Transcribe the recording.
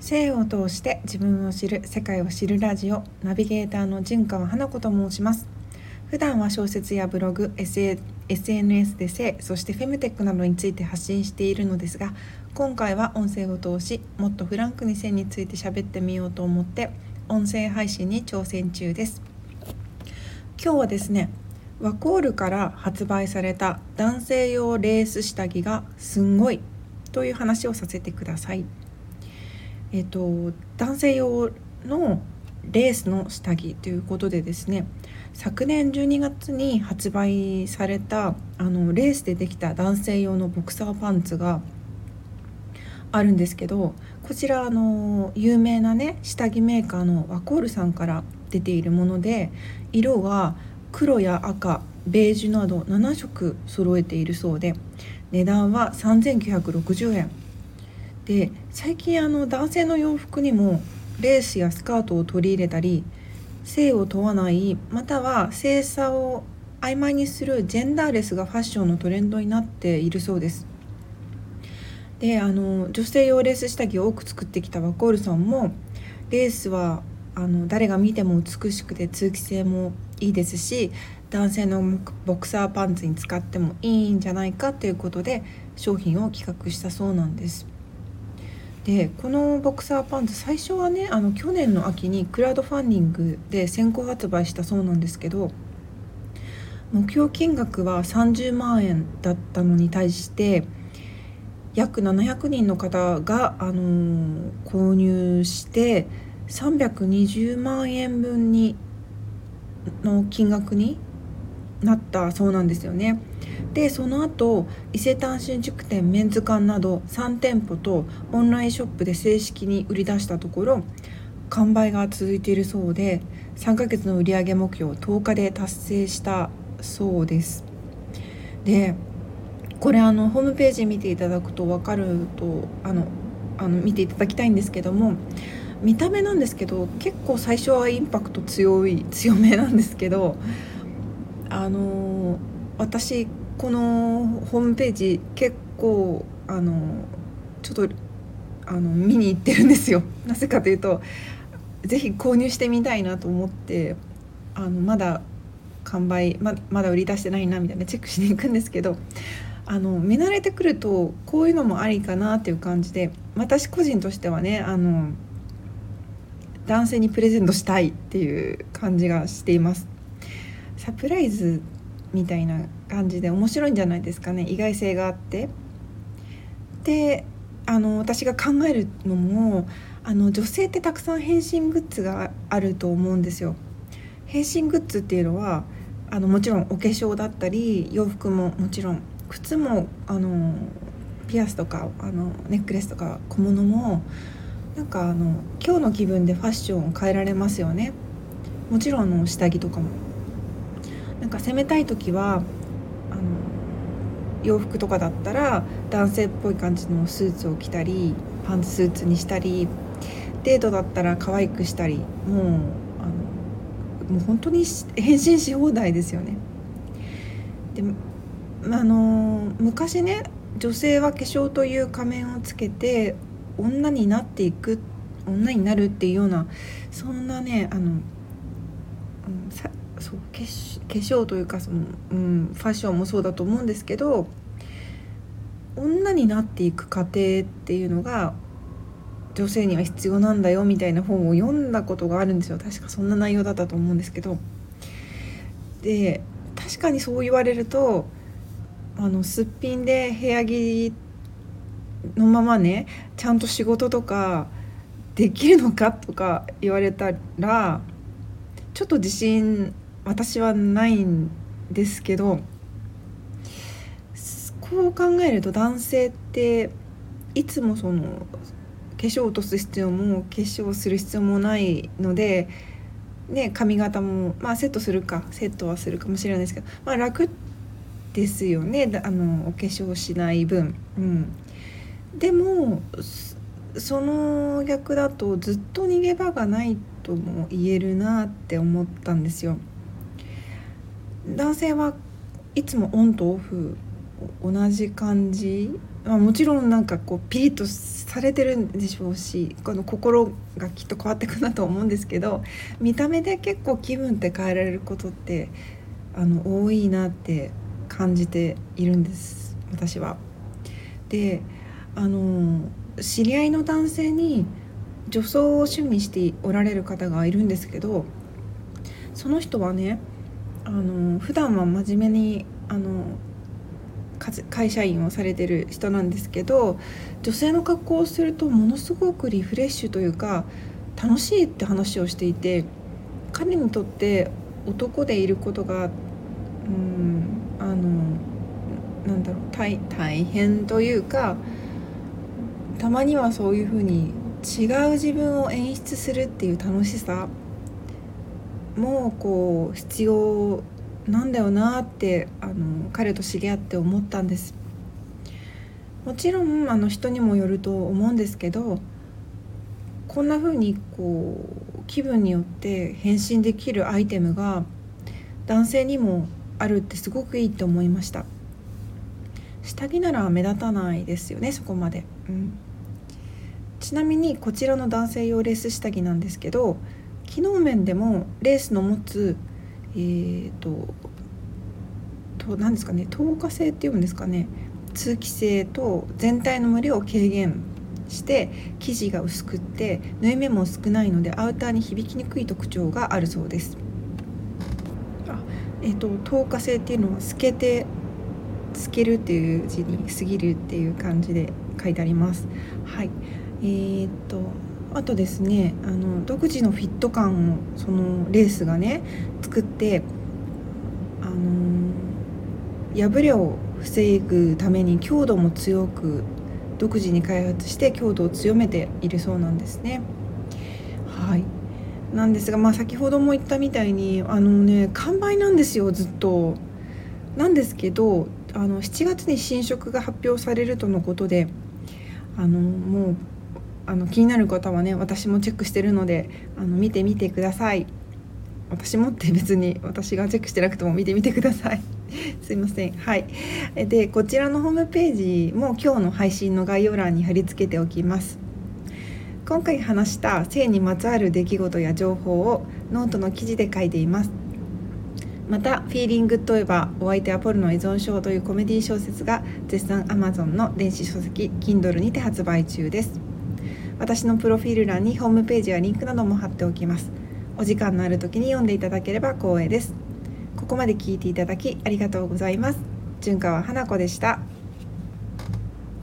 性を通して自分を知る世界を知るラジオナビゲーターの陣川花子と申します普段は小説やブログ、SNS で性そしてフェムテックなどについて発信しているのですが今回は音声を通しもっとフランクに性について喋ってみようと思って音声配信に挑戦中です今日はですねワコールから発売された男性用レース下着がすんごいという話をさせてください。えっと、男性用のレースの下着ということでですね昨年12月に発売されたあのレースでできた男性用のボクサーパンツがあるんですけどこちらあの有名なね下着メーカーのワコールさんから出ているもので色が黒や赤ベージュなど7色揃えているそうで値段は3960円。で最近あの男性の洋服にもレースやスカートを取り入れたり性を問わないまたは性差を曖昧にするジェンダーレスがファッションのトレンドになっているそうです。であの女性用レース下着を多く作ってきたワコールさんもレースはあの誰が見ても美しくて通気性もいいですし男性のボクサーパンツに使ってもいいんじゃないかということで商品を企画したそうなんです。でこのボクサーパンツ最初はねあの去年の秋にクラウドファンディングで先行発売したそうなんですけど目標金額は30万円だったのに対して約700人の方が、あのー、購入して320万円分にの金額になったそうなんですよね。でその後伊勢丹新宿店メンズ館など3店舗とオンラインショップで正式に売り出したところ完売が続いているそうで3ヶ月の売上目標を10日で達成したそうです。でこれあのホームページ見ていただくと分かるとあのあの見ていただきたいんですけども見た目なんですけど結構最初はインパクト強い強めなんですけどあの私このホームページ結構あのちょっとあの見に行ってるんですよ。なぜかというと是非購入してみたいなと思ってあのまだ完売ままだ売り出してないなみたいなチェックしに行くんですけどあの見慣れてくるとこういうのもありかなっていう感じで私個人としてはねあの男性にプレゼントしたいっていう感じがしていますサプライズみたいな感じで面白いんじゃないですかね。意外性があって。であの私が考えるのもあの女性ってたくさん変身グッズがあると思うんですよ。変身グッズっていうのはあのもちろんお化粧だったり洋服ももちろん靴もあのピアスとかあのネックレスとか小物もなんかあの今日の気分でファッションを変えられますよね。もちろんあの下着とかも。なんか攻めたい時はあの洋服とかだったら男性っぽい感じのスーツを着たりパンツスーツにしたりデートだったら可愛くしたりもうあのもう本当に変身し放題ですよね。であの昔ね女性は化粧という仮面をつけて女になっていく女になるっていうようなそんなねあの、そう化粧というかその、うん、ファッションもそうだと思うんですけど女になっていく過程っていうのが女性には必要なんだよみたいな本を読んだことがあるんですよ。確かそんな内容だったと思うんですけど。で確かにそう言われるとあのすっぴんで部屋着のままねちゃんと仕事とかできるのかとか言われたらちょっと自信私はないんですけどこう考えると男性っていつもその化粧を落とす必要も化粧する必要もないので、ね、髪型も、まあ、セットするかセットはするかもしれないですけど、まあ、楽ですよねあのお化粧しない分。うんでもその逆だとずっと逃げ場がないとも言えるなって思ったんですよ。男性はいつもオンとオフ同じ感じまあ、もちろんなんかこうピリッとされてるんでしょうしこの心がきっと変わってくるなと思うんですけど 見た目で結構気分って変えられることってあの多いなって感じているんです私は。であの知り合いの男性に女装を趣味しておられる方がいるんですけどその人はねあの普段は真面目にあの会社員をされてる人なんですけど女性の格好をするとものすごくリフレッシュというか楽しいって話をしていて彼にとって男でいることがうんあのなんだろう大大変というかたまにはそういうふうに違う自分を演出するっていう楽しさもこう必要なんだよなってあの彼と知り合って思ったんです。もちろんあの人にもよると思うんですけどこんな風にこう気分によって変身できるアイテムが男性にもあるってすごくいいって思いました。下着なら目立たないですよねそこまで、うん、ちなみにこちらの男性用レース下着なんですけど機能面でもレースの持つえーと、と何ですかね透過性っていうんですかね通気性と全体の蒸れを軽減して生地が薄くって縫い目も少ないのでアウターに響きにくい特徴があるそうです。あえーと、透過性っていうのは透けて透けるっていう字に過ぎるっていう感じで書いてあります。はいえーとあとですねあの独自のフィット感をそのレースがね作ってあの破れを防ぐために強度も強く独自に開発して強度を強めているそうなんですね。はいなんですが、まあ、先ほども言ったみたいにあのね完売なんですよずっと。なんですけどあの7月に新色が発表されるとのことであのもうあの気になる方はね私もチェックしてるのであの見てみてください。私もって別に私がチェックしてなくても見てみてください。すいません。はい。でこちらのホームページも今日の配信の概要欄に貼り付けておきます。今回話した性にまつわる出来事や情報をノートの記事で書いています。また「フィーリングといえばお相手はポルノ依存症」というコメディ小説が絶賛 Amazon の電子書籍 Kindle にて発売中です。私のプロフィール欄にホームページやリンクなども貼っておきます。お時間のある時に読んでいただければ光栄です。ここまで聞いていただきありがとうございます。純川花子でした。